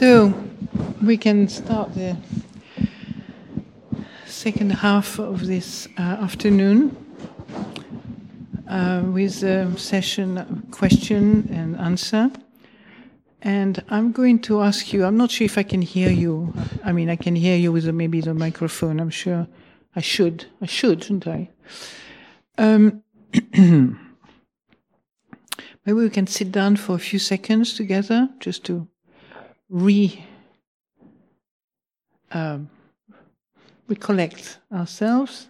So we can start the second half of this uh, afternoon uh, with a session question and answer. And I'm going to ask you, I'm not sure if I can hear you. I mean, I can hear you with maybe the microphone. I'm sure I should. I should, shouldn't I? Um, maybe we can sit down for a few seconds together just to re um, recollect ourselves.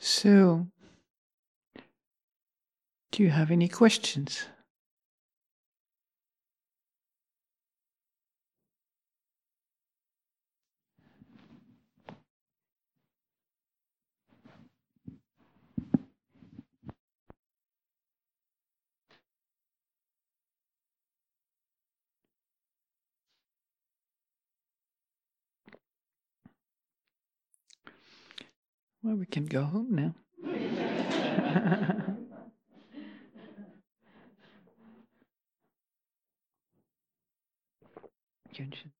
So, do you have any questions? Well, we can go home now. Yunshin.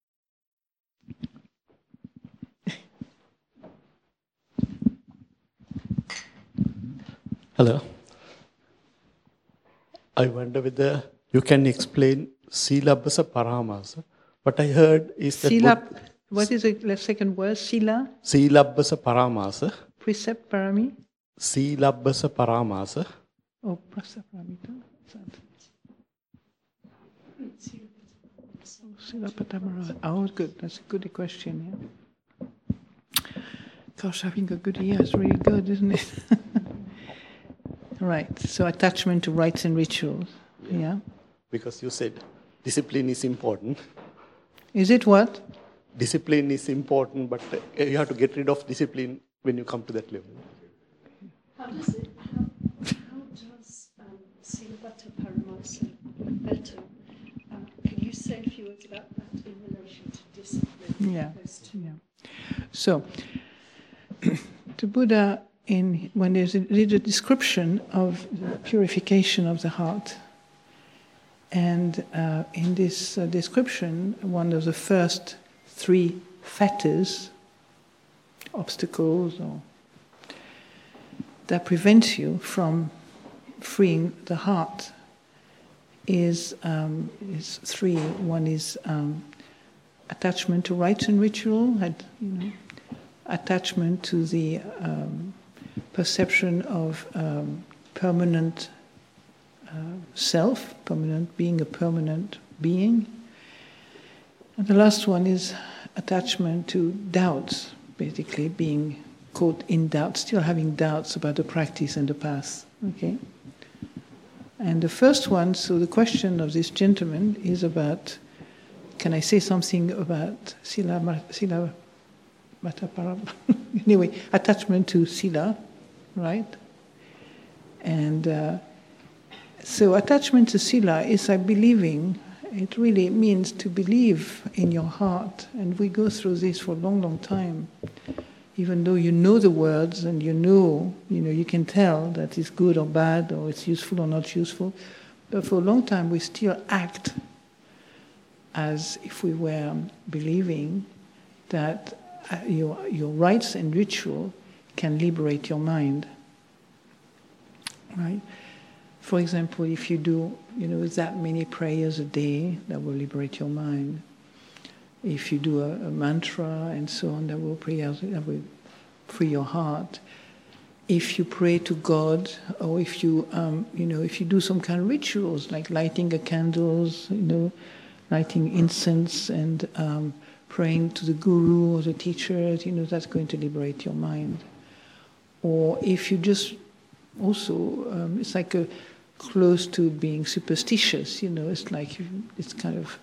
Hello. I wonder whether you can explain Silabhasa Paramasa. What I heard is that Sila, what is the second word? Sila, Silabhasa Paramasa, precept, parami? Silabhasa Paramasa, Oh, precept, paramita? Silapatamara. Oh, good. That's a good question, yeah. Gosh, having a good year is really good, isn't it? right. So attachment to rites and rituals. Yeah. because you said discipline is important. Is it what? Discipline is important, but you have to get rid of discipline when you come to that level. How does it, how, how does um, Silabbata Paramasa better? Um, can you say a few words about that in relation to discipline? Yeah. Those two? Yeah. So, the Buddha, in when there's a, there's a description of the purification of the heart, and uh, in this uh, description, one of the first three fetters, obstacles, or that prevents you from freeing the heart, is um, is three. One is um, attachment to rites and ritual, had, you know, attachment to the um, perception of um, permanent uh, self, permanent being a permanent being. And the last one is attachment to doubts, basically being caught in doubt, still having doubts about the practice and the path. Okay? And the first one, so the question of this gentleman is about can I say something about sila, sila matapara? anyway, attachment to sila, right? And uh, so attachment to sila is like believing. It really means to believe in your heart, and we go through this for a long, long time. Even though you know the words and you know, you know, you can tell that it's good or bad or it's useful or not useful, but for a long time we still act as if we were believing that uh, your, your rites and ritual can liberate your mind. Right? For example, if you do, you know, that many prayers a day, that will liberate your mind. If you do a, a mantra and so on, that will, pray, that will free your heart. If you pray to God, or if you, um, you know, if you do some kind of rituals like lighting a candles, you know, lighting incense and um, praying to the guru or the teacher, you know, that's going to liberate your mind. Or if you just also, um, it's like a close to being superstitious. You know, it's like it's kind of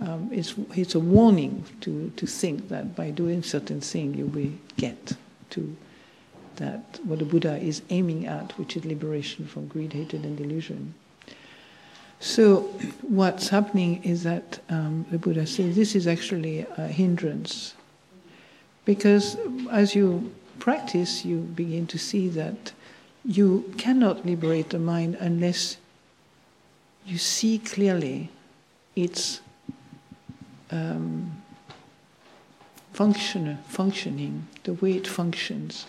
um, it's it's a warning to to think that by doing certain thing you will get to that what the Buddha is aiming at, which is liberation from greed, hatred, and delusion. So, what's happening is that um, the Buddha says this is actually a hindrance. Because as you practice, you begin to see that you cannot liberate the mind unless you see clearly its um, function, functioning, the way it functions.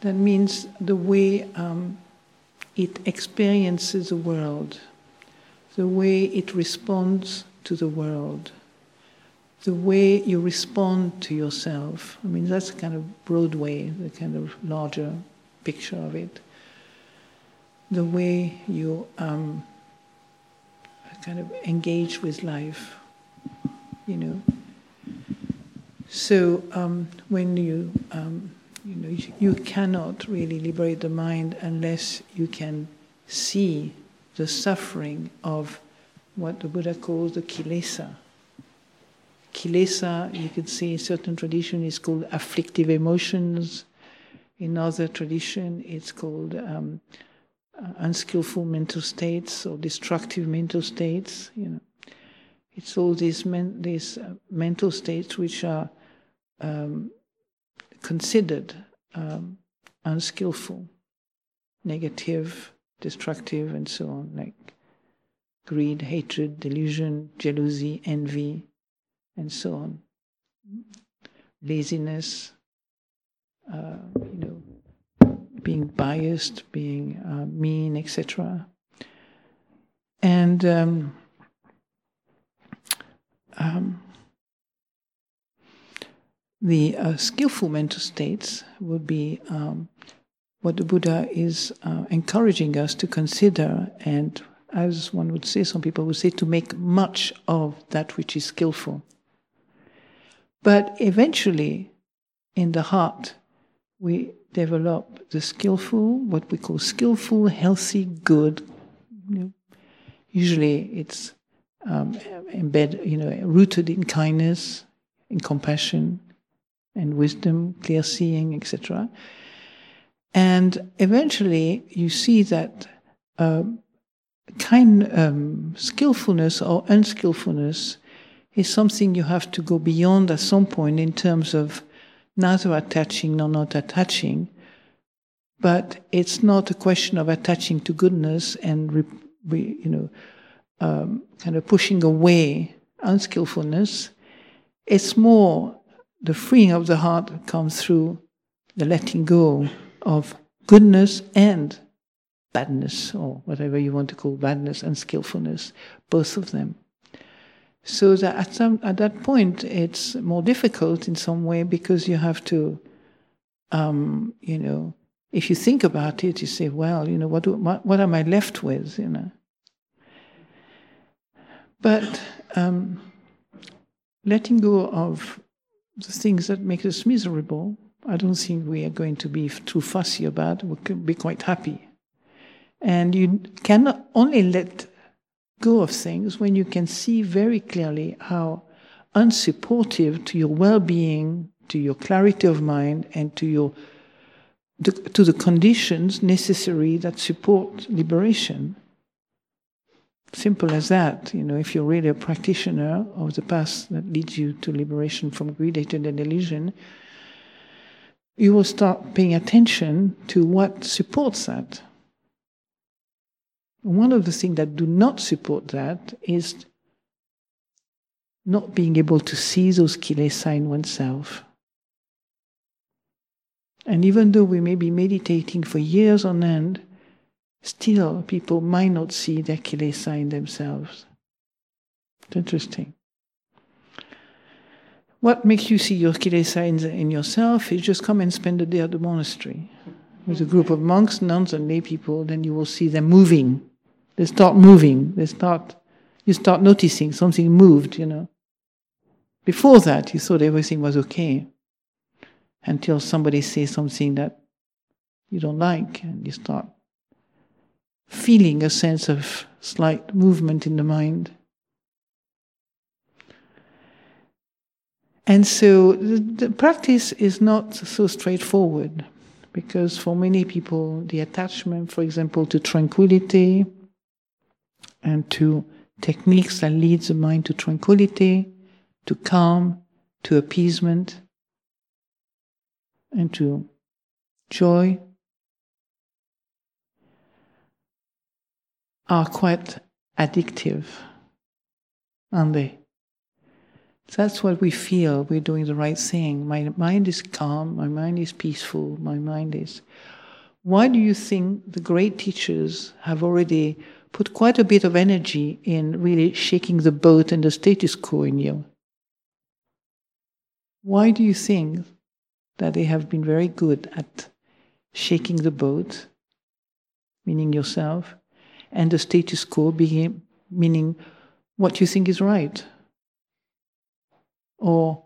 That means the way um, it experiences the world, the way it responds to the world, the way you respond to yourself. I mean, that's kind of broad way, the kind of larger picture of it. The way you um, kind of engage with life, you know. So um, when you um, you know you, cannot really liberate the mind unless you can see the suffering of what the Buddha calls the kilesa. Kilesa, you could see in certain tradition, is called afflictive emotions. In other tradition, it's called um, uh, unskillful mental states or destructive mental states. You know, it's all these men, these uh, mental states which are um, considered um, unskillful, negative, destructive, and so on, like greed, hatred, delusion, jealousy, envy, and so on. Laziness, uh, you know, being biased, being uh, mean, etc. And um, um, the uh, skillful mental states would be um, what the Buddha is uh, encouraging us to consider, and as one would say, some people would say, to make much of that which is skillful. But eventually, in the heart, we develop the skillful, what we call skillful, healthy, good. You know, usually, it's um, embedded, you know, rooted in kindness, in compassion, and wisdom, clear seeing, etc. And eventually, you see that uh, kind um, skillfulness or unskillfulness is something you have to go beyond at some point in terms of neither attaching nor not attaching. But it's not a question of attaching to goodness and re, re, you know um, kind of pushing away unskillfulness. It's more the freeing of the heart comes through the letting go of goodness and badness, or whatever you want to call badness and skillfulness, both of them. So that at, some, at that point, it's more difficult in some way because you have to, um, you know, if you think about it, you say, well, you know, what, do, what, what am I left with, you know? But um, letting go of the things that make us miserable, I don't think we are going to be too fussy about. We could be quite happy. And you cannot only let go of things when you can see very clearly how unsupportive to your well-being, to your clarity of mind, and to your the, to the conditions necessary that support liberation Simple as that. You know, if you're really a practitioner of the path that leads you to liberation from greed, hatred, and delusion, you will start paying attention to what supports that. One of the things that do not support that is not being able to see those kilesa in oneself. And even though we may be meditating for years on end, still people might not see their kilesa in themselves. It's interesting. What makes you see your kilesa in, in yourself is just come and spend a day at the monastery with a group of monks, nuns, and lay people. Then you will see them moving. They start moving. They start. You start noticing something moved. You know. Before that, you thought everything was okay, until somebody says something that you don't like, and you start feeling a sense of slight movement in the mind. And so the, the, practice is not so straightforward because for many people, the attachment, for example, to tranquility and to techniques that lead the mind to tranquility, to calm, to appeasement, and to joy are quite addictive, aren't they? That's what we feel. We're doing the right thing. My mind is calm. My mind is peaceful. My mind is. Why do you think the great teachers have already put quite a bit of energy in really shaking the boat and the status quo in you? Why do you think that they have been very good at shaking the boat, meaning yourself, and the status quo being, meaning what you think is right or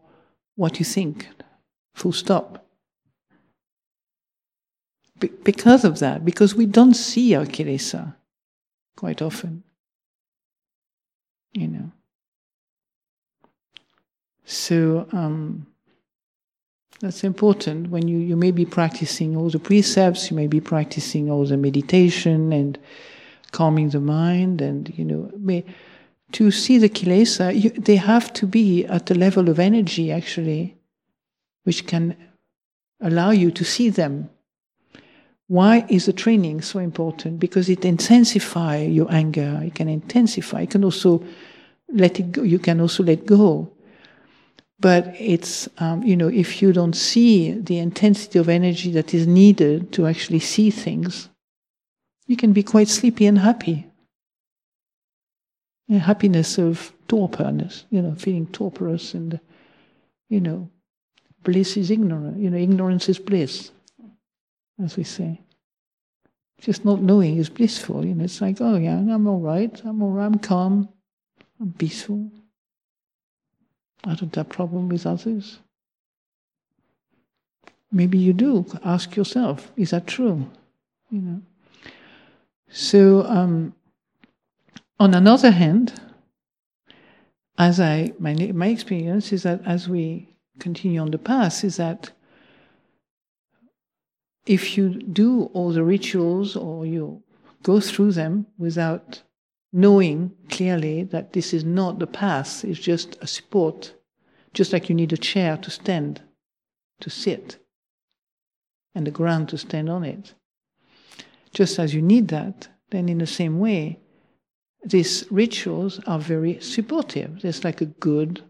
what you think, full stop. Be- because of that, because we don't see our kilesa quite often, you know. So um, that's important when you, you may be practicing all the precepts, you may be practicing all the meditation and calming the mind, and you know, may, to see the kilesa, you, they have to be at the level of energy actually, which can allow you to see them. Why is the training so important? Because it intensifies your anger. It can intensify. It can also let it go. You can also let go. But it's um, you know if you don't see the intensity of energy that is needed to actually see things, you can be quite sleepy and happy happiness of torporness, you know, feeling torporous and, you know, bliss is ignorance. you know, ignorance is bliss, as we say. Just not knowing is blissful, you know, it's like, oh yeah, I'm all right, I'm all right, I'm calm, I'm peaceful. I don't have problem with others. Maybe you do. Ask yourself, is that true? You know. So um, on another hand, as I my my experience is that as we continue on the path is that if you do all the rituals or you go through them without knowing clearly that this is not the path, it's just a support, just like you need a chair to stand, to sit, and the ground to stand on it. Just as you need that, then in the same way, these rituals are very supportive. It's like a good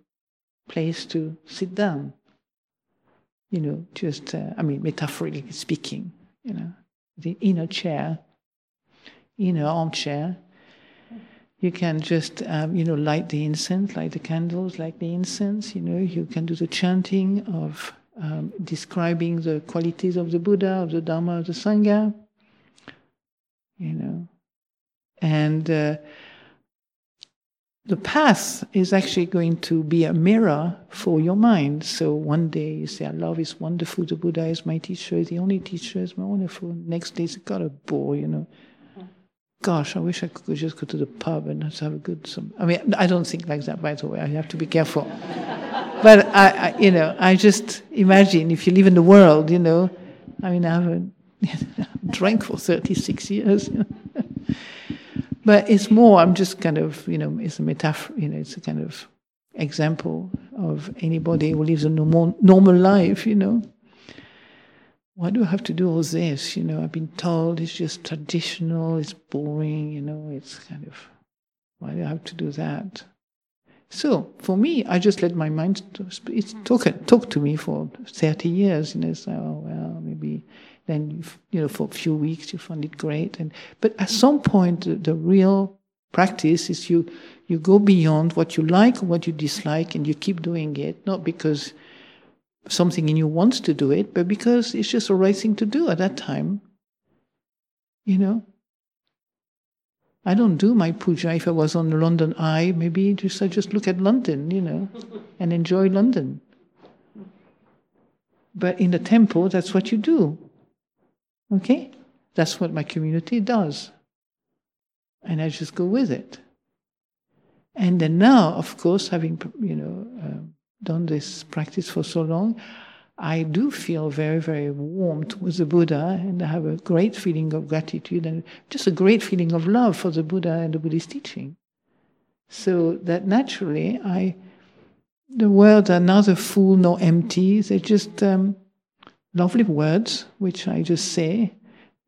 place to sit down. You know, just, uh, I mean, metaphorically speaking, you know, the inner chair, inner armchair. You can just, um, you know, light the incense, light the candles, light the incense. You know, you can do the chanting of um, describing the qualities of the Buddha, of the Dharma, of the Sangha. You know, and uh, the path is actually going to be a mirror for your mind. So one day you say, love is wonderful, the Buddha is my teacher, the only teacher is my wonderful. Next day it's got a bore, you know. Gosh, I wish I could just go to the pub and have a good some. I mean, I don't think like that, by the way. I have to be careful. but I, I, you know, I just imagine if you live in the world, you know. I mean, I haven't drank for 36 years. You know? But it's more, I'm just kind of, you know, it's a metaphor, you know, it's a kind of example of anybody who lives a normal, normal life, you know. Why do I have to do all this? You know, I've been told it's just traditional, it's boring, you know, it's kind of, why do I have to do that? So for me, I just let my mind it's hmm. talk, talk to me for 30 years, you know, so, oh, well, maybe then you know for a few weeks you find it great and but at some point the, the, real practice is you you go beyond what you like or what you dislike and you keep doing it not because something in you wants to do it but because it's just the right thing to do at that time you know I don't do my puja if I was on the London Eye. Maybe just I just look at London, you know, and enjoy London. But in the temple, that's what you do. Okay? That's what my community does. and I just go with it. And then now, of course, having you know uh, done this practice for so long, I do feel very, very warm towards the Buddha, and I have a great feeling of gratitude and just a great feeling of love for the Buddha and the Buddhist teaching. So that naturally, I the words are neither full nor empty; they're just um, lovely words which I just say,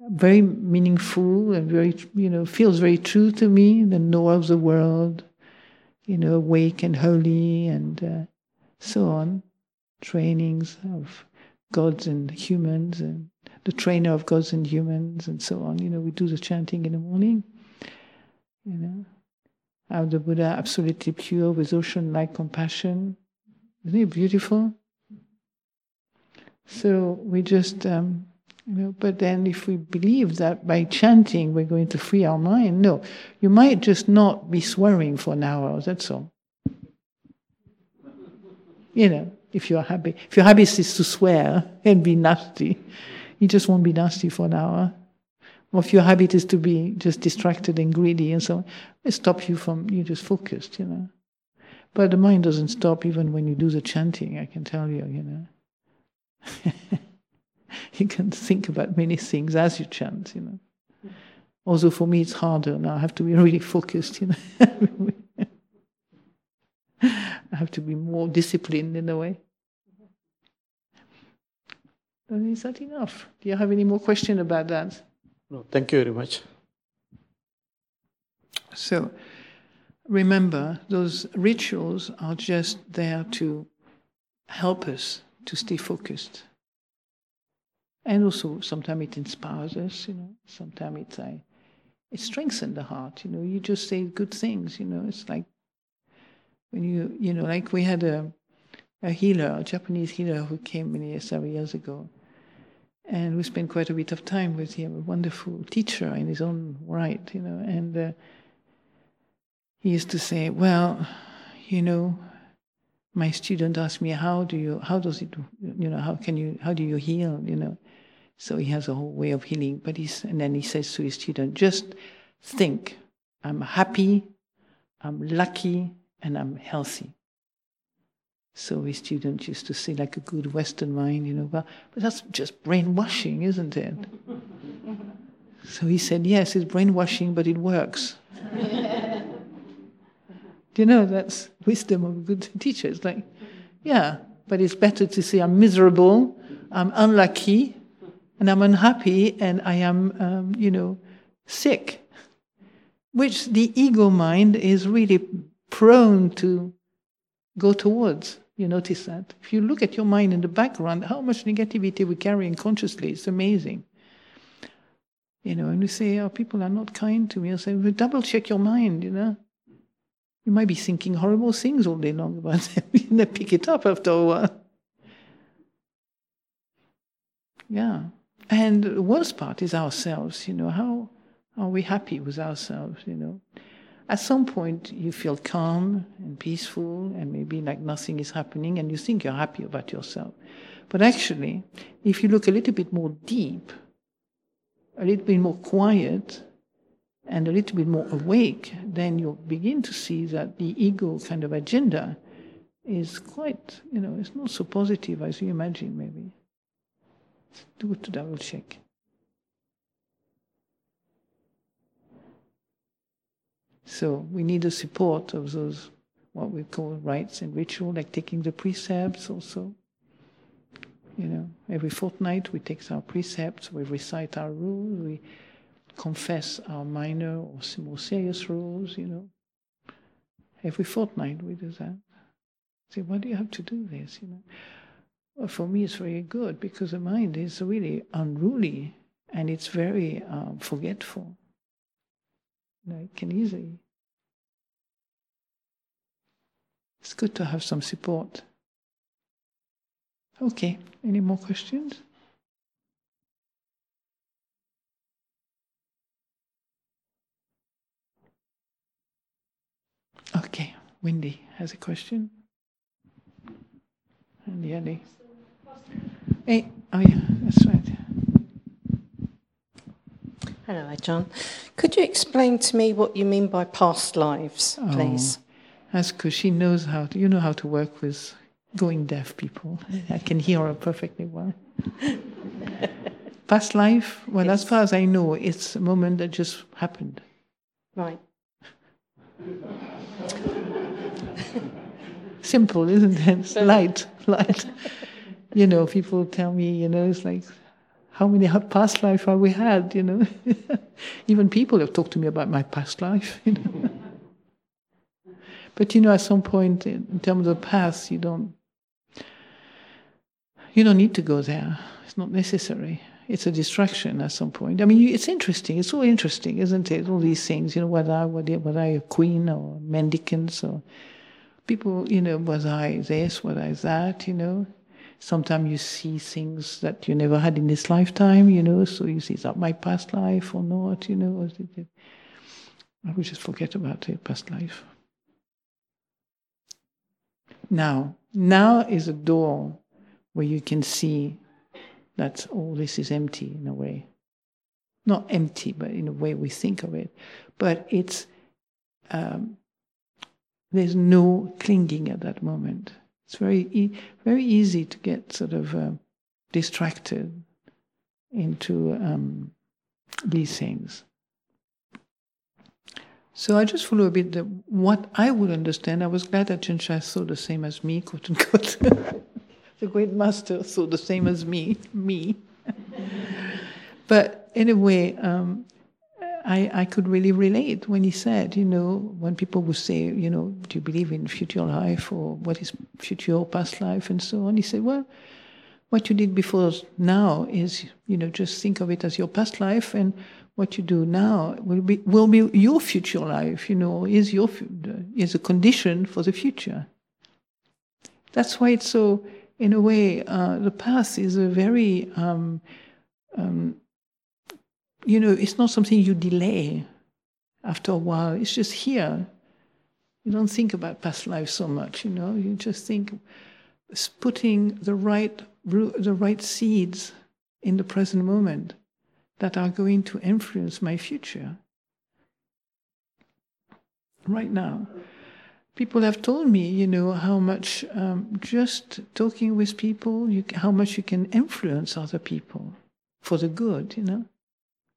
very meaningful and very you know feels very true to me. The know of the world, you know, awake and holy, and uh, so on. Trainings of gods and humans, and the trainer of gods and humans, and so on. You know, we do the chanting in the morning. You know, of the Buddha absolutely pure with ocean-like compassion. Isn't it beautiful? So we just, um, you know, but then if we believe that by chanting we're going to free our mind, no, you might just not be swearing for an hour. That's all. You know, if you're happy, if your habit is to swear and be nasty, you just won't be nasty for an hour. Or if your habit is to be just distracted and greedy and so on, it stops you from you just focused, you know. But the mind doesn't stop even when you do the chanting. I can tell you, you know. you can think about many things as you chant, you know. Also, for me, it's harder now. I have to be really focused, you know. I have to be more disciplined in a way. Is that enough? Do you have any more question about that? No, thank you very much. So, remember, those rituals are just there to help us to stay focused. And also, sometimes it inspires us, you know, sometimes it, uh, it strengthens the heart, you know, you just say good things, you know, it's like when you, you know, like we had a, a healer, a Japanese healer who came many several years ago, and we spent quite a bit of time with him, a wonderful teacher in his own right, you know, and uh, he used to say, well, you know, my student asked me, how do you, how does it, you know, how can you, how do you heal, you know? So he has a whole way of healing, but he's, and then he says to his student, just think, I'm happy, I'm lucky, and I'm healthy. So his student used to say, like a good Western mind, you know, but that's just brainwashing, isn't it? so he said, yes, it's brainwashing, but it works. Do you know that's wisdom of a good teacher? It's like, yeah, but it's better to say I'm miserable, I'm unlucky, and I'm unhappy, and I am, um, you know, sick. Which the ego mind is really prone to go towards. You notice that? If you look at your mind in the background, how much negativity we carry unconsciously, it's amazing. You know, and we say, oh, people are not kind to me. I say, well, double check your mind, you know. You might be thinking horrible things all day long about them. you pick it up after a while. Yeah. And the worst part is ourselves, you know. How are we happy with ourselves, you know? At some point, you feel calm and peaceful, and maybe like nothing is happening, and you think you're happy about yourself. But actually, if you look a little bit more deep, a little bit more quiet, and a little bit more awake, then you'll begin to see that the ego kind of agenda is quite, you know, it's not so positive as you imagine, maybe. Do it to double check. So we need the support of those, what we call rites and ritual, like taking the precepts also. You know, every fortnight we take our precepts, we recite our rules, we confess our minor or more serious rules, you know. Every fortnight we do that. Say, why do you have to do this? You know. Well, for me, it's very good because the mind is really unruly and it's very um, forgetful. You know, it can easily. It's good to have some support. Okay, any more questions? Okay, Wendy has a question. And Yanni. Hey, eh, oh yeah, that's right. Hello, John. Could you explain to me what you mean by past lives, oh, please? Oh, that's because she knows how to, you know how to work with going deaf people. I can hear her perfectly well. Past life, well, as far as I know, it's a moment that just happened. Right. Simple, isn't it? It's light, light. You know, people tell me, you know, it's like, how many past life have we had, you know? Even people have talked to me about my past life, you know. but you know, at some point, in terms of past, you don't, you don't need to go there. It's not necessary. It's a distraction at some point. I mean, it's interesting. It's so interesting, isn't it? All these things, you know, whether I, whether I a queen or mendicants or people, you know, was I this, was I that, you know? Sometimes you see things that you never had in this lifetime, you know, so you see, is that my past life or not, you know? I would just forget about it, past life. Now, now is a door where you can see that all oh, this is empty in a way. Not empty, but in a way we think of it. But it's, um, there's no clinging at that moment. It's very, e- very easy to get sort of uh, distracted into um, these things. So I just follow a bit the, what I would understand. I was glad that Chencha saw the same as me, quote unquote. the great master saw the same as me, me. but anyway, um, I, I could really relate when he said, you know, when people would say, you know, do you believe in future life or what is future or past life and so on? He said, well, what you did before now is, you know, just think of it as your past life and what you do now will be will be your future life, you know, is your is a condition for the future. That's why it's so, in a way, uh, the past is a very um, um, you know, it's not something you delay after a while. It's just here. You don't think about past life so much, you know. You just think putting the right the right seeds in the present moment that are going to influence my future. Right now, people have told me, you know, how much um, just talking with people, you, how much you can influence other people for the good, you know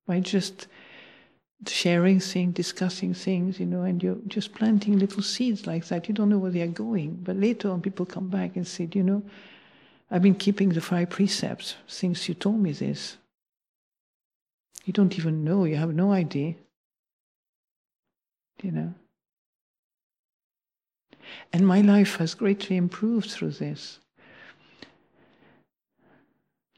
by just sharing things, discussing things, you know, and you're just planting little seeds like that. You don't know where they are going. But later on, people come back and say, you know, I've been keeping the five precepts since you told me this. You don't even know, you have no idea. You know? And my life has greatly improved through this.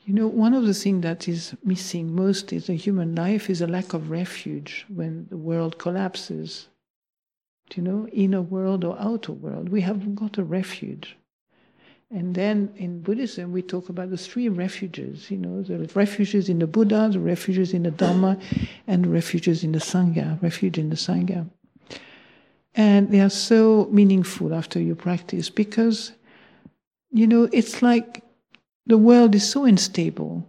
You know, one of the things that is missing most in the human life is a lack of refuge when the world collapses. Do you know, inner world or outer world, we haven't got a refuge. And then in Buddhism, we talk about the three refuges. You know, the refuges in the Buddha, the refuges in the Dharma, and refuges in the Sangha. Refuge in the Sangha, and they are so meaningful after you practice because, you know, it's like the world is so unstable.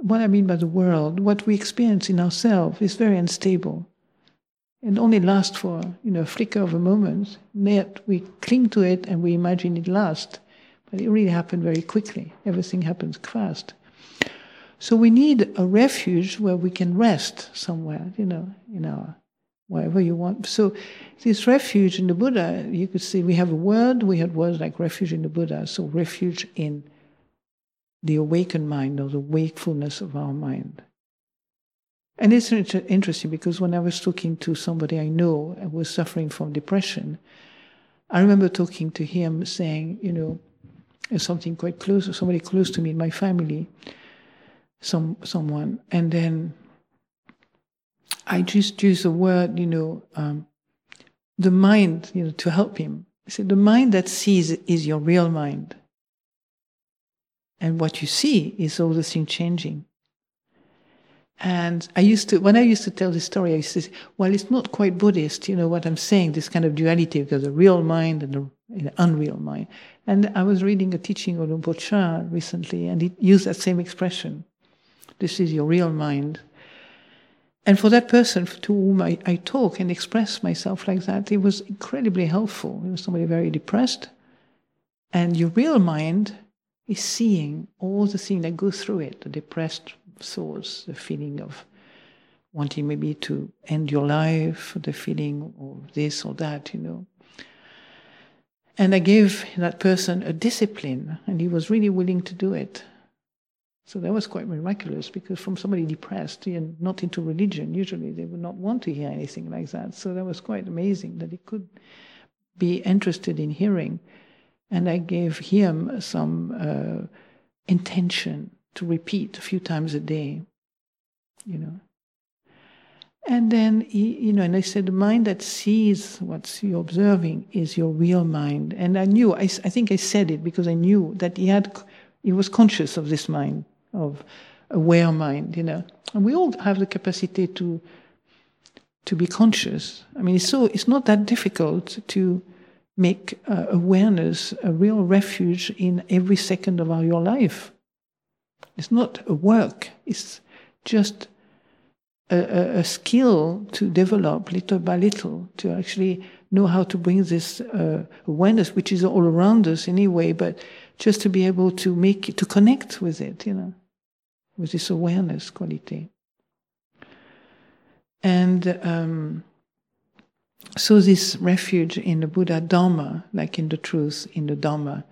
What I mean by the world, what we experience in ourselves is very unstable. and only lasts for, you know, a flicker of a moment. Yet we cling to it and we imagine it lasts. But it really happened very quickly. Everything happens fast. So we need a refuge where we can rest somewhere, you know, in our wherever you want. So this refuge in the Buddha, you could see we have a word, we had words like refuge in the Buddha, so refuge in the awakened mind or the wakefulness of our mind. And it's interesting because when I was talking to somebody I know who was suffering from depression, I remember talking to him saying, you know, something quite close, somebody close to me in my family, some someone, and then I just use the word, you know, um, the mind, you know, to help him. I said, the mind that sees is your real mind. And what you see is all the things changing. And I used to, when I used to tell this story, I used to say, well, it's not quite Buddhist, you know, what I'm saying, this kind of duality, because the real mind and the, the unreal mind. And I was reading a teaching of Chah recently, and he used that same expression. This is your real mind. And for that person to whom I, I talk and express myself like that, it was incredibly helpful. It was somebody very depressed. And your real mind is seeing all the things that go through it the depressed thoughts, the feeling of wanting maybe to end your life, the feeling of this or that, you know. And I gave that person a discipline, and he was really willing to do it. So that was quite miraculous because from somebody depressed and not into religion, usually they would not want to hear anything like that. So that was quite amazing that he could be interested in hearing. And I gave him some uh, intention to repeat a few times a day, you know. And then, he, you know, and I said, the mind that sees what you're observing is your real mind. And I knew, I, I think I said it because I knew that he had, he was conscious of this mind of aware mind, you know. And we all have the capacity to to be conscious. I mean, so it's not that difficult to make uh, awareness a real refuge in every second of our your life. It's not a work. It's just a, a, a, skill to develop little by little to actually know how to bring this uh, awareness, which is all around us anyway, but just to be able to make it, to connect with it, you know, with this awareness quality. And um, so this refuge in the Buddha Dharma, like in the truth, in the Dharma.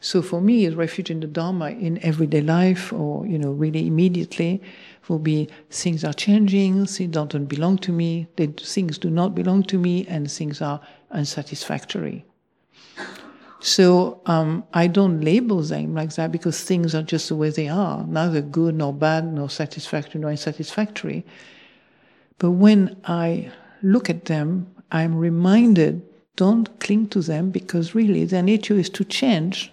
So for me, refuge in the Dharma in everyday life, or you know, really immediately, will be things are changing, things don't belong to me, things do not belong to me, and things are unsatisfactory. So um, I don't label them like that because things are just the way they are, neither good nor bad, nor satisfactory nor unsatisfactory. But when I look at them, I'm reminded don't cling to them because really their nature is to change.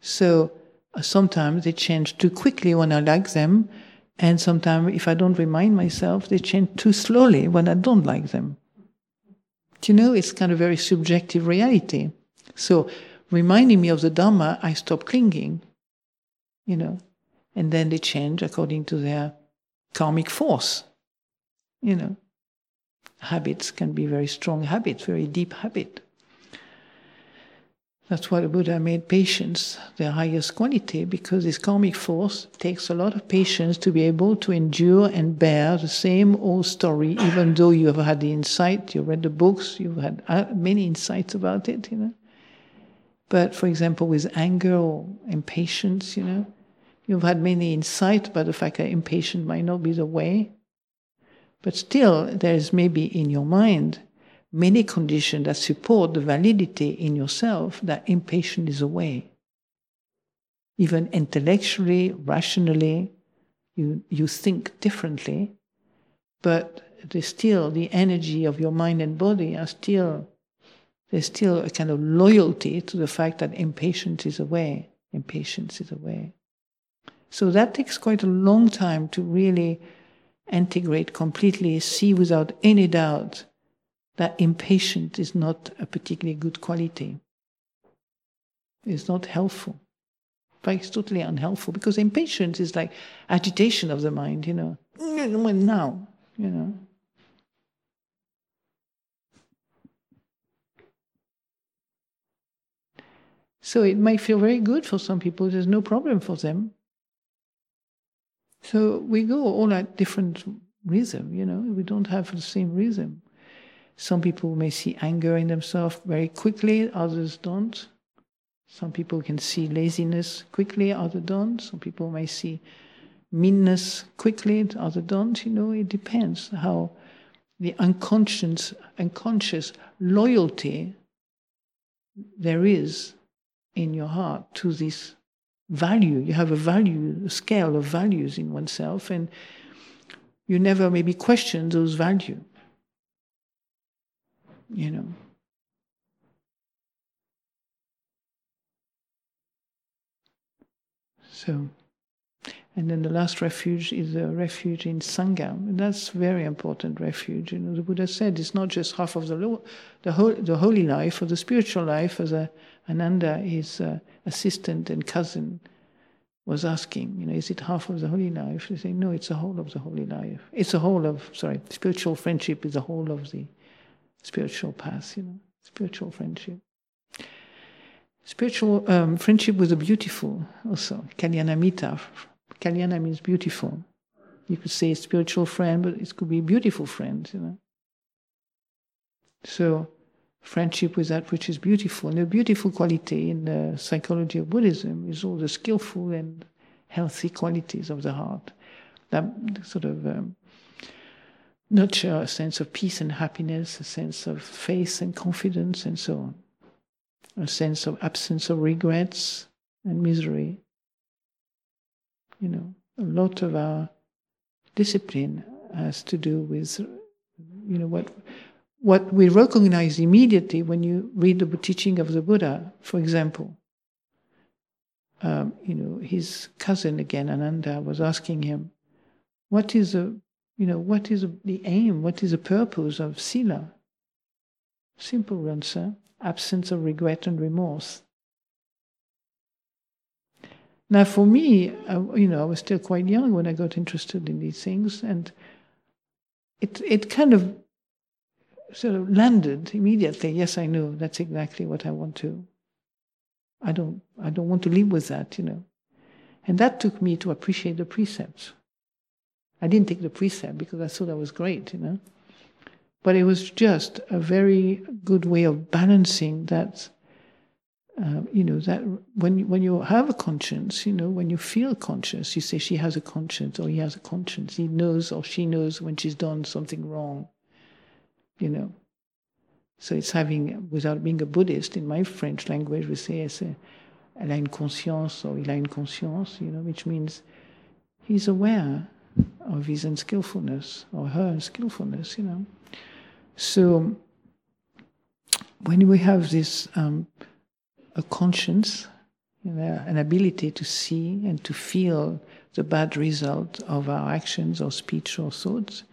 So uh, sometimes they change too quickly when I like them, and sometimes if I don't remind myself, they change too slowly when I don't like them. Do you know, it's kind of very subjective reality. So, reminding me of the Dharma, I stop clinging, you know, and then they change according to their karmic force, you know. Habits can be very strong habits, very deep habit. That's why the Buddha made patience the highest quality, because this karmic force takes a lot of patience to be able to endure and bear the same old story, even though you have had the insight, you've read the books, you've had uh, many insights about it, you know. But for example, with anger or impatience, you know, you've had many insights about the fact that impatience might not be the way. But still, there is maybe in your mind many conditions that support the validity in yourself that impatience is a way. Even intellectually, rationally, you, you think differently, but there's still the energy of your mind and body are still there's still a kind of loyalty to the fact that impatience is a way. Impatience is a way. So that takes quite a long time to really integrate completely, see without any doubt that impatience is not a particularly good quality. It's not helpful. In fact, it's totally unhelpful because impatience is like agitation of the mind, you know. Now, you know. So it might feel very good for some people, there's no problem for them. So we go all at different rhythm, you know, we don't have the same rhythm. Some people may see anger in themselves very quickly, others don't. Some people can see laziness quickly, others don't. Some people may see meanness quickly, others don't. You know, it depends how the unconscious, unconscious loyalty there is in your heart to this value. You have a value, a scale of values in oneself, and you never maybe question those values. You know. So, and then the last refuge is a refuge in Sangha. And that's very important refuge. You know, the Buddha said it's not just half of the, the, whole, the holy life or the spiritual life as a Ananda his uh, assistant and cousin. was asking, you know, is it half of the holy life? They say, no, it's a whole of the holy life. It's a whole of, sorry, spiritual friendship is a whole of the spiritual path, you know, spiritual friendship. Spiritual um, friendship with the beautiful also, Kalyanamitta. Kalyana means beautiful. You could say spiritual friend, but it could be beautiful friend, you know. So, friendship with that which is beautiful. And the beautiful quality in the psychology of Buddhism is all the skillful and healthy qualities of the heart. That sort of um, nurture a sense of peace and happiness, a sense of faith and confidence, and so on. A sense of absence of regrets and misery. You know, a lot of our discipline has to do with, you know, what what we recognize immediately when you read the teaching of the Buddha, for example. Um, you know, his cousin again, Ananda, was asking him, "What is a, you know, what is the aim? What is the purpose of sila?" Simple answer: absence of regret and remorse. Now, for me, uh, you know, I was still quite young when I got interested in these things, and it it kind of sort of landed immediately. Yes, I know that's exactly what I want to. I don't. I don't want to live with that, you know. And that took me to appreciate the precepts. I didn't take the precept because I thought that was great, you know. But it was just a very good way of balancing that. Uh, you know that when when you have a conscience, you know, when you feel conscious, you say she has a conscience or he has a conscience. He knows or she knows when she's done something wrong you know. So it's having, without being a Buddhist, in my French language, we say, elle a une conscience, or il a une conscience, you know, which means he's aware of his unskillfulness, or her unskillfulness, you know. So when we have this, um, a conscience, an ability to see and to feel the bad result of our actions or speech or thoughts,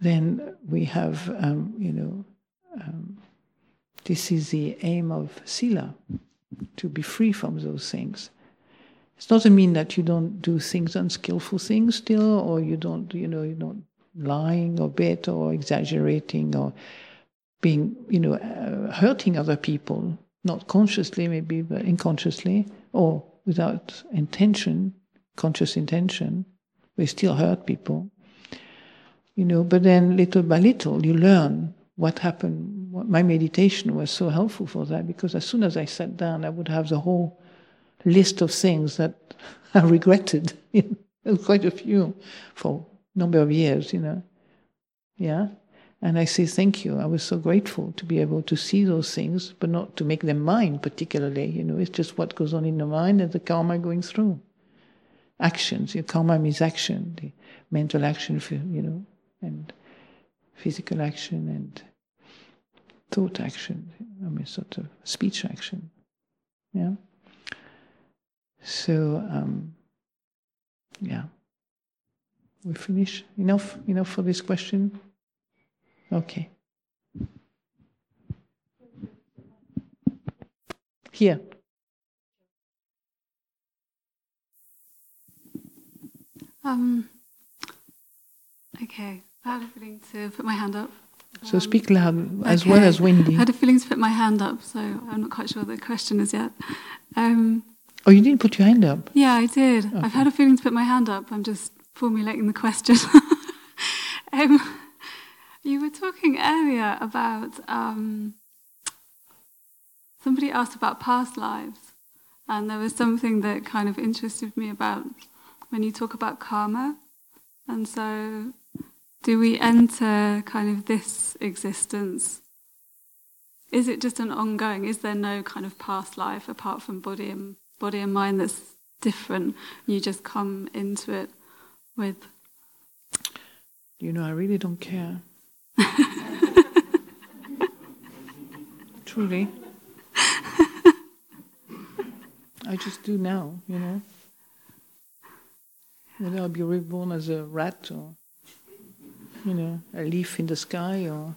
then we have, um, you know, um, this is the aim of sila, to be free from those things. It doesn't mean that you don't do things, unskillful things still, or you don't, you know, you're not lying or bit or exaggerating or being, you know, uh, hurting other people, not consciously maybe, but unconsciously, or without intention, conscious intention. We still hurt people you know, but then little by little you learn what happened. My meditation was so helpful for that because as soon as I sat down, I would have the whole list of things that I regretted, quite a few for a number of years, you know. Yeah. And I say, thank you. I was so grateful to be able to see those things, but not to make them mine particularly. You know, it's just what goes on in the mind and the karma going through. Actions. Your karma means action, the mental action, you know, and physical action and thought action, I mean, sort of speech action. Yeah. So, um, yeah. We finish enough. Enough for this question. Okay. Here. Um, okay. I had a feeling to put my hand up. So um, speak loud as okay. well as Wendy. I had a feeling to put my hand up, so I'm not quite sure the question is yet. Um, oh, you didn't put your hand up? Yeah, I did. Okay. I've had a feeling to put my hand up. I'm just formulating the question. um, you were talking earlier about um, somebody asked about past lives, and there was something that kind of interested me about when you talk about karma. And so do we enter kind of this existence? Is it just an ongoing? Is there no kind of past life apart from body and body and mind that's different? You just come into it with. You know, I really don't care. Truly. I just do now, you know. Whether I'll be reborn as a rat or you know, a leaf in the sky or,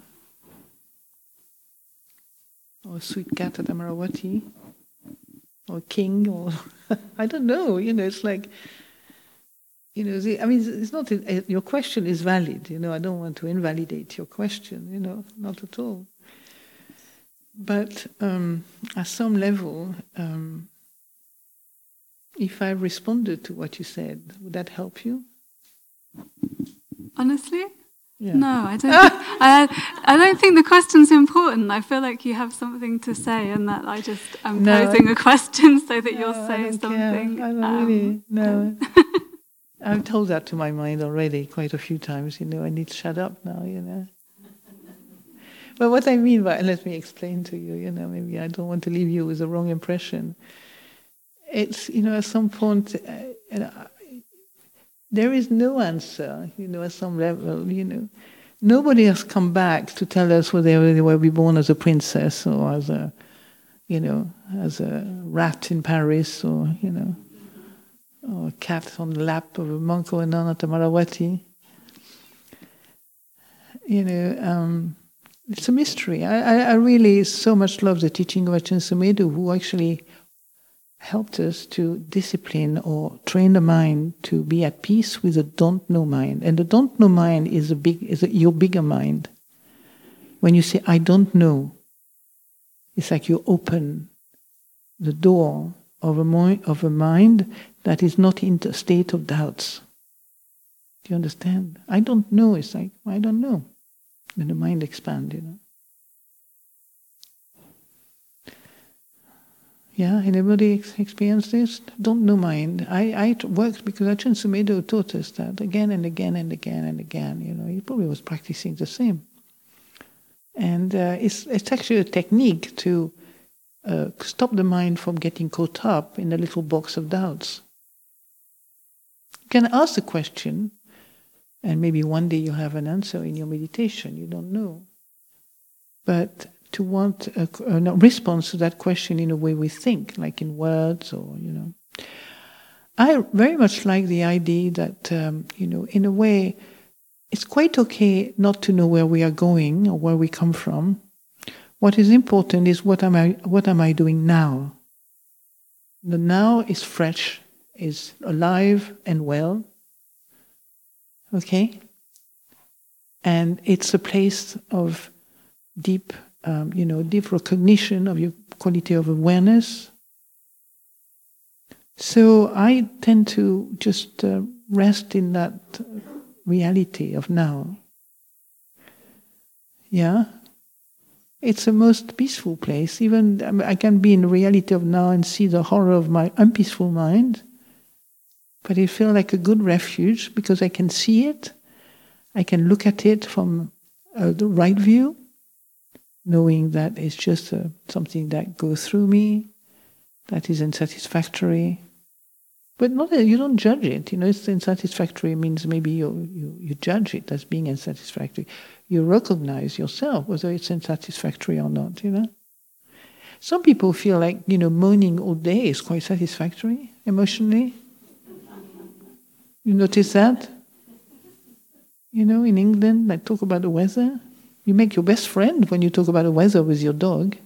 or a sweet cat at Amaravati. or king, or I don't know. You know, it's like, you know, the, I mean, it's not your question is valid. You know, I don't want to invalidate your question. You know, not at all. But um, at some level, um, if I responded to what you said, would that help you? Honestly, Yeah. no, I don't. I, I don't think the question's important. I feel like you have something to say, and that I just am No. posing a question so that No, you'll I say something. Care. I don't um, really. No. I've told that to my mind already quite a few times. You know, I need to shut up now. You know. But what I mean by let me explain to you. You know, maybe I don't want to leave you with a wrong impression. It's you know at some point, uh, and I, there is no answer. You know, at some level, you know. Nobody has come back to tell us whether they were born as a princess or as a, you know, as a rat in Paris or, you know, or a cat on the lap of a monk or a nun at Amaravati. You know, um, it's a mystery. I, I, I really so much love the teaching of Ajahn Sumedho, who actually helped us to discipline or train the mind to be at peace with the don't know mind. And the don't know mind is a big is a, your bigger mind. When you say I don't know, it's like you open the door of a mo- of a mind that is not in the state of doubts. Do you understand? I don't know. It's like I don't know. Then the mind expands, you know. Yeah, anybody ex- this? Don't know mind. I, I worked because Ajahn Sumedho taught us that again and again and again and again. You know, he probably was practicing the same. And uh, it's it's actually a technique to uh, stop the mind from getting caught up in a little box of doubts. You can ask the question, and maybe one day you'll have an answer in your meditation. You don't know, but to want a, a response to that question in a way we think, like in words or, you know. I very much like the idea that, um, you know, in a way, it's quite okay not to know where we are going or where we come from. What is important is what am I, what am I doing now? The now is fresh, is alive and well. Okay? And it's a place of deep um, you know, deep recognition of your quality of awareness. So I tend to just uh, rest in that reality of now. Yeah, it's the most peaceful place. Even I, I can be in the reality of now and see the horror of my unpeaceful mind, but it feels like a good refuge because I can see it. I can look at it from uh, the right view knowing that it's just uh, something that goes through me, that is unsatisfactory. But not that you don't judge it. You know, it's unsatisfactory means maybe you, you, you judge it as being unsatisfactory. You recognize yourself whether it's unsatisfactory or not, you know. Some people feel like, you know, moaning all day is quite satisfactory emotionally. You notice that? You know, in England, I talk about the weather. You make your best friend when you talk about the weather with your dog.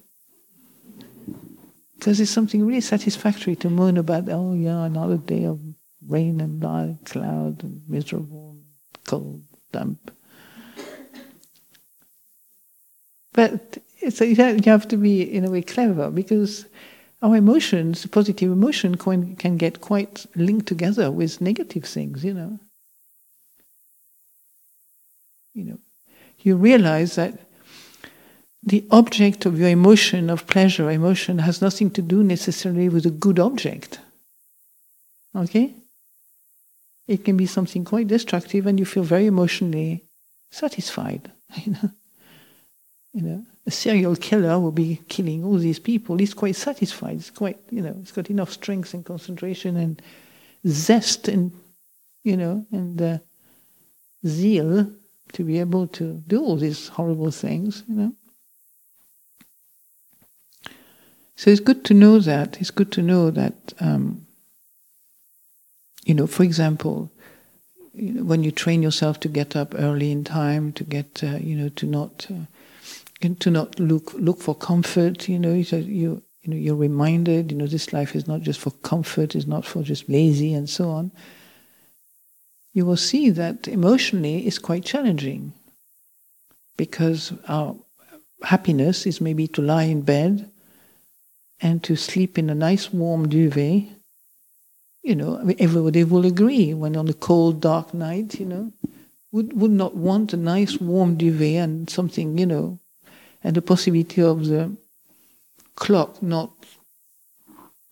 Because it's something really satisfactory to moan about, oh yeah, another day of rain and dark cloud and miserable, cold, damp. But a, you have to be, in a way, clever because our emotions, positive emotion, can, can get quite linked together with negative things, you know. You know, you realize that the object of your emotion, of pleasure, emotion, has nothing to do necessarily with a good object. Okay? It can be something quite destructive and you feel very emotionally satisfied. You know? You know, a serial killer will be killing all these people. He's quite satisfied. He's quite, you know, he's got enough strength and concentration and zest and, you know, and uh, zeal to be able to do all these horrible things, you know. So it's good to know that. It's good to know that, um, you know, for example, when you train yourself to get up early in time, to get, uh, you know, to not, uh, to not look look for comfort, you know, you you know, you're reminded, you know, this life is not just for comfort, it's not for just lazy and so on. You will see that emotionally it's quite challenging because our happiness is maybe to lie in bed and to sleep in a nice warm duvet. You know, everybody will agree when on a cold, dark night, you know, would, would not want a nice warm duvet and something, you know, and the possibility of the clock not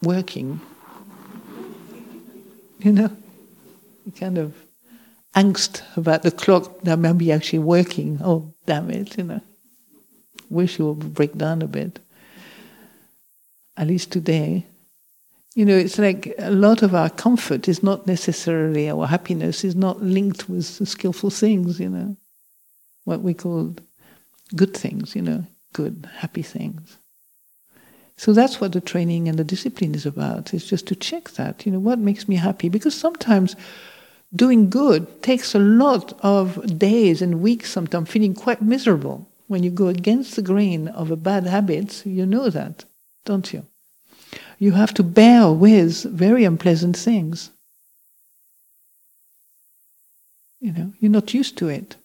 working. You know, kind of angst about the clock that may be actually working. Oh, damn it, you know. Wish it would break down a bit. At least today. You know, it's like a lot of our comfort is not necessarily, our happiness is not linked with the skillful things, you know. What we call good things, you know, good, happy things. So that's what the training and the discipline is about, is just to check that, you know, what makes me happy? Because sometimes doing good takes a lot of days and weeks, sometimes feeling quite miserable. When you go against the grain of a bad habit, you know that, don't you? You have to bear with very unpleasant things. You know, you're not used to it.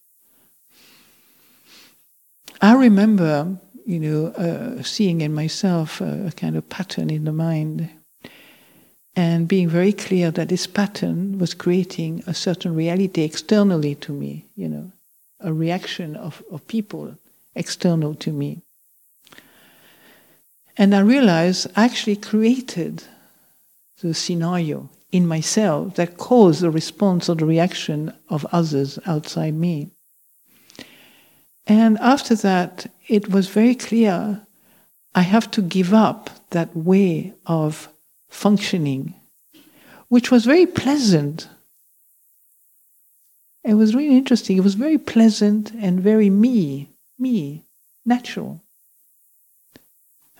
I remember, you know, uh, seeing in myself a, a kind of pattern in the mind and being very clear that this pattern was creating a certain reality externally to me, you know, a reaction of, of people external to me. And I realized I actually created the scenario in myself that caused the response or the reaction of others outside me. And after that, it was very clear I have to give up that way of functioning, which was very pleasant. It was really interesting. It was very pleasant and very me, me, natural.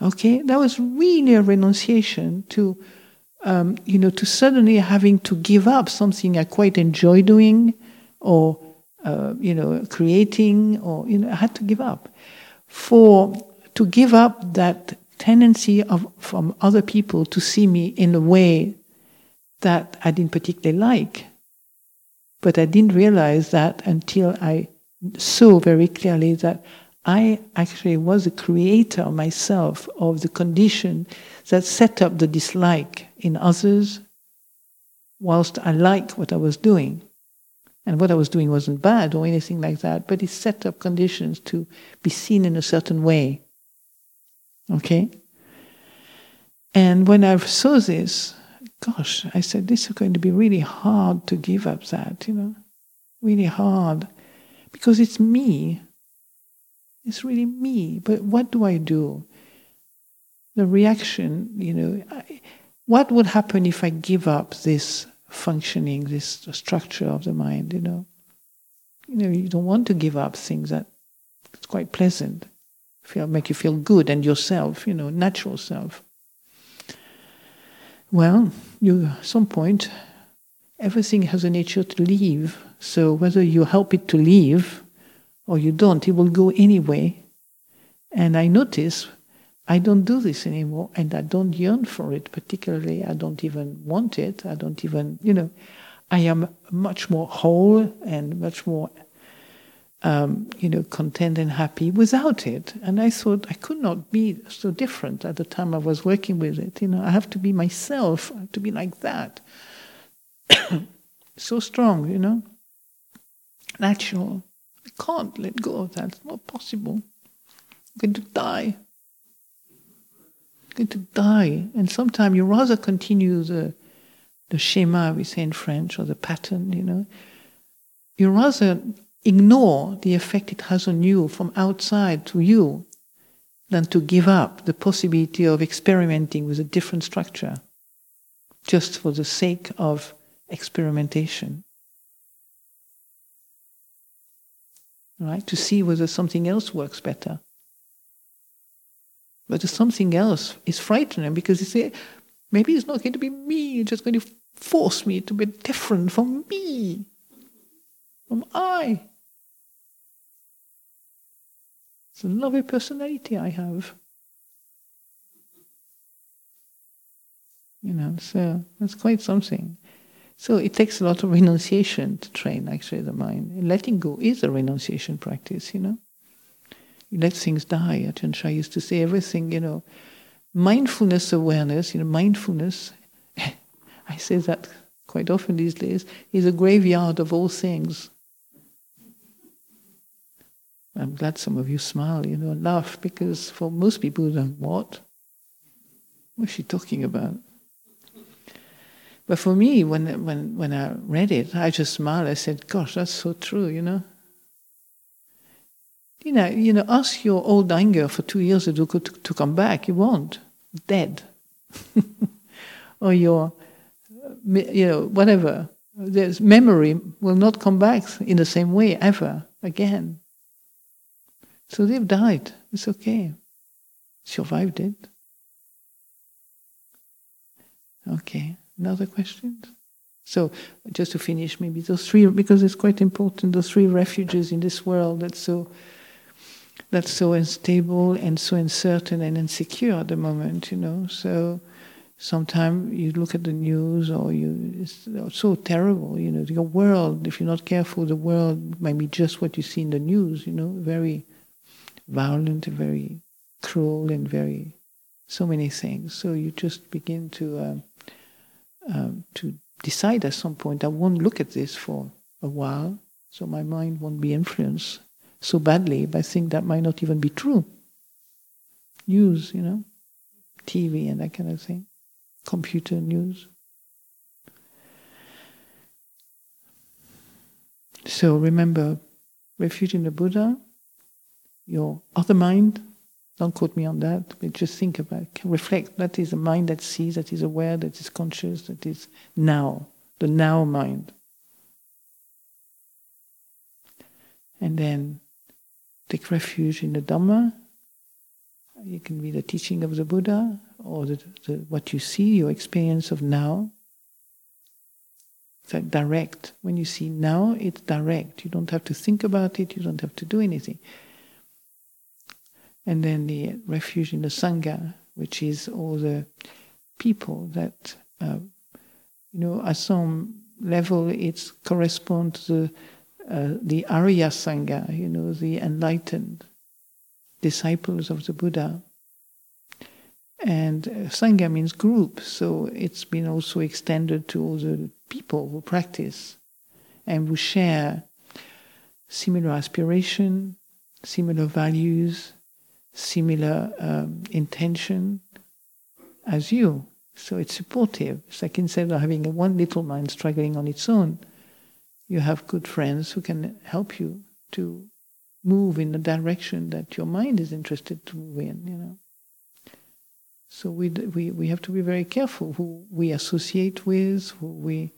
Okay, that was really a renunciation to, um, you know, to suddenly having to give up something I quite enjoy doing, or uh, you know, creating, or you know, I had to give up for to give up that tendency of from other people to see me in a way that I didn't particularly like. But I didn't realize that until I saw very clearly that I actually was a creator myself of the condition that set up the dislike in others, whilst I liked what I was doing. And what I was doing wasn't bad or anything like that, but it set up conditions to be seen in a certain way. Okay? And when I saw this, gosh, I said, this is going to be really hard to give up that, you know? Really hard. Because it's me. It's really me. But what do I do? The reaction, you know, I, what would happen if I give up this functioning, this structure of the mind, you know? You know, you don't want to give up things that it's quite pleasant, feel make you feel good and yourself, you know, natural self. Well, you at some point everything has a nature to leave. So whether you help it to leave or you don't, it will go anyway. And I notice I don't do this anymore and I don't yearn for it particularly. I don't even want it. I don't even, you know, I am much more whole and much more, um, you know, content and happy without it. And I thought I could not be so different at the time I was working with it. You know, I have to be myself, I have to be like that. so strong, you know, natural. I can't let go of that. It's not possible. I'm going to die going to die. And sometimes you rather continue the, the schema we say in French or the pattern, you know. You rather ignore the effect it has on you from outside to you than to give up the possibility of experimenting with a different structure just for the sake of experimentation. Right? To see whether something else works better. But something else is frightening because you say, maybe it's not going to be me, it's just going to force me to be different from me, from I. It's a lovely personality I have. You know, so that's quite something. So it takes a lot of renunciation to train actually the mind. Letting go is a renunciation practice, you know. You let things die. Ajahn Chah used to say everything, you know. Mindfulness awareness, you know, mindfulness, I say that quite often these days, is a graveyard of all things. I'm glad some of you smile, you know, and laugh, because for most people, like, what? What's she talking about? But for me, when, when, when I read it, I just smiled. I said, gosh, that's so true, you know. You know, you know, ask your old anger for two years to, to come back. You won't. Dead. or your, uh, you know, whatever. There's memory will not come back in the same way ever again. So they've died. It's okay. Survived it. Okay. Another question? So, just to finish, maybe those three, because it's quite important, those three refuges in this world that's so that's so unstable and so uncertain and insecure at the moment, you know. So sometimes you look at the news or you it's so terrible, you know, your world, if you're not careful, the world might be just what you see in the news, you know, very violent, very cruel and very so many things. So you just begin to um, um, to decide at some point I won't look at this for a while, so my mind won't be influenced so badly by things that might not even be true. News, you know, TV and that kind of thing, computer news. So remember, refuge in the Buddha, your other mind, don't quote me on that, but just think about it. Reflect. That is a mind that sees, that is aware, that is conscious, that is now, the now mind. And then take refuge in the Dhamma. It can be the teaching of the Buddha or the, the, what you see, your experience of now. It's like direct. When you see now, it's direct. You don't have to think about it, you don't have to do anything and then the refuge in the Sangha, which is all the people that, uh, you know, at some level it corresponds to the, uh, the Arya Sangha, you know, the enlightened disciples of the Buddha. And uh, Sangha means group, so it's been also extended to all the people who practice and who share similar aspiration, similar values, similar um, intention as you. So it's supportive. It's like instead of having one little mind struggling on its own, you have good friends who can help you to move in the direction that your mind is interested to move in, you know. So we, we, we have to be very careful who we associate with, who we,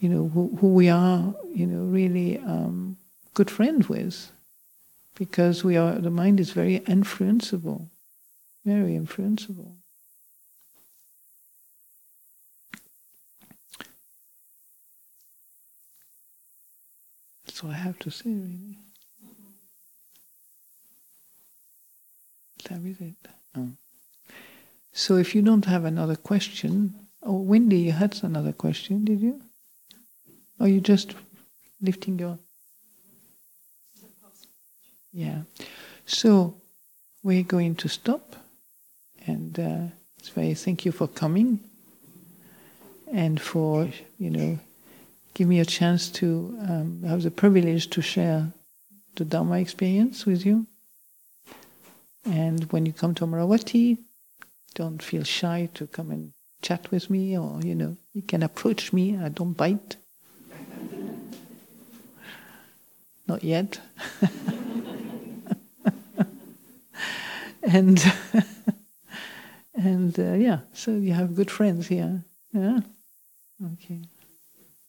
you know, who, who we are, you know, really um, good friends with because we are the mind is very influenceable, very influenceable. That's all I have to say, really. That is it. Oh. So, if you don't have another question, oh, Wendy, you had another question, did you? Or you just lifting your yeah. So we're going to stop, and uh, it's very thank you for coming, and for you know, give me a chance to um, have the privilege to share the Dharma experience with you. And when you come to Amaravati, don't feel shy to come and chat with me, or you know, you can approach me. I don't bite. Not yet. and and uh, yeah, so you have good friends here. Yeah, okay.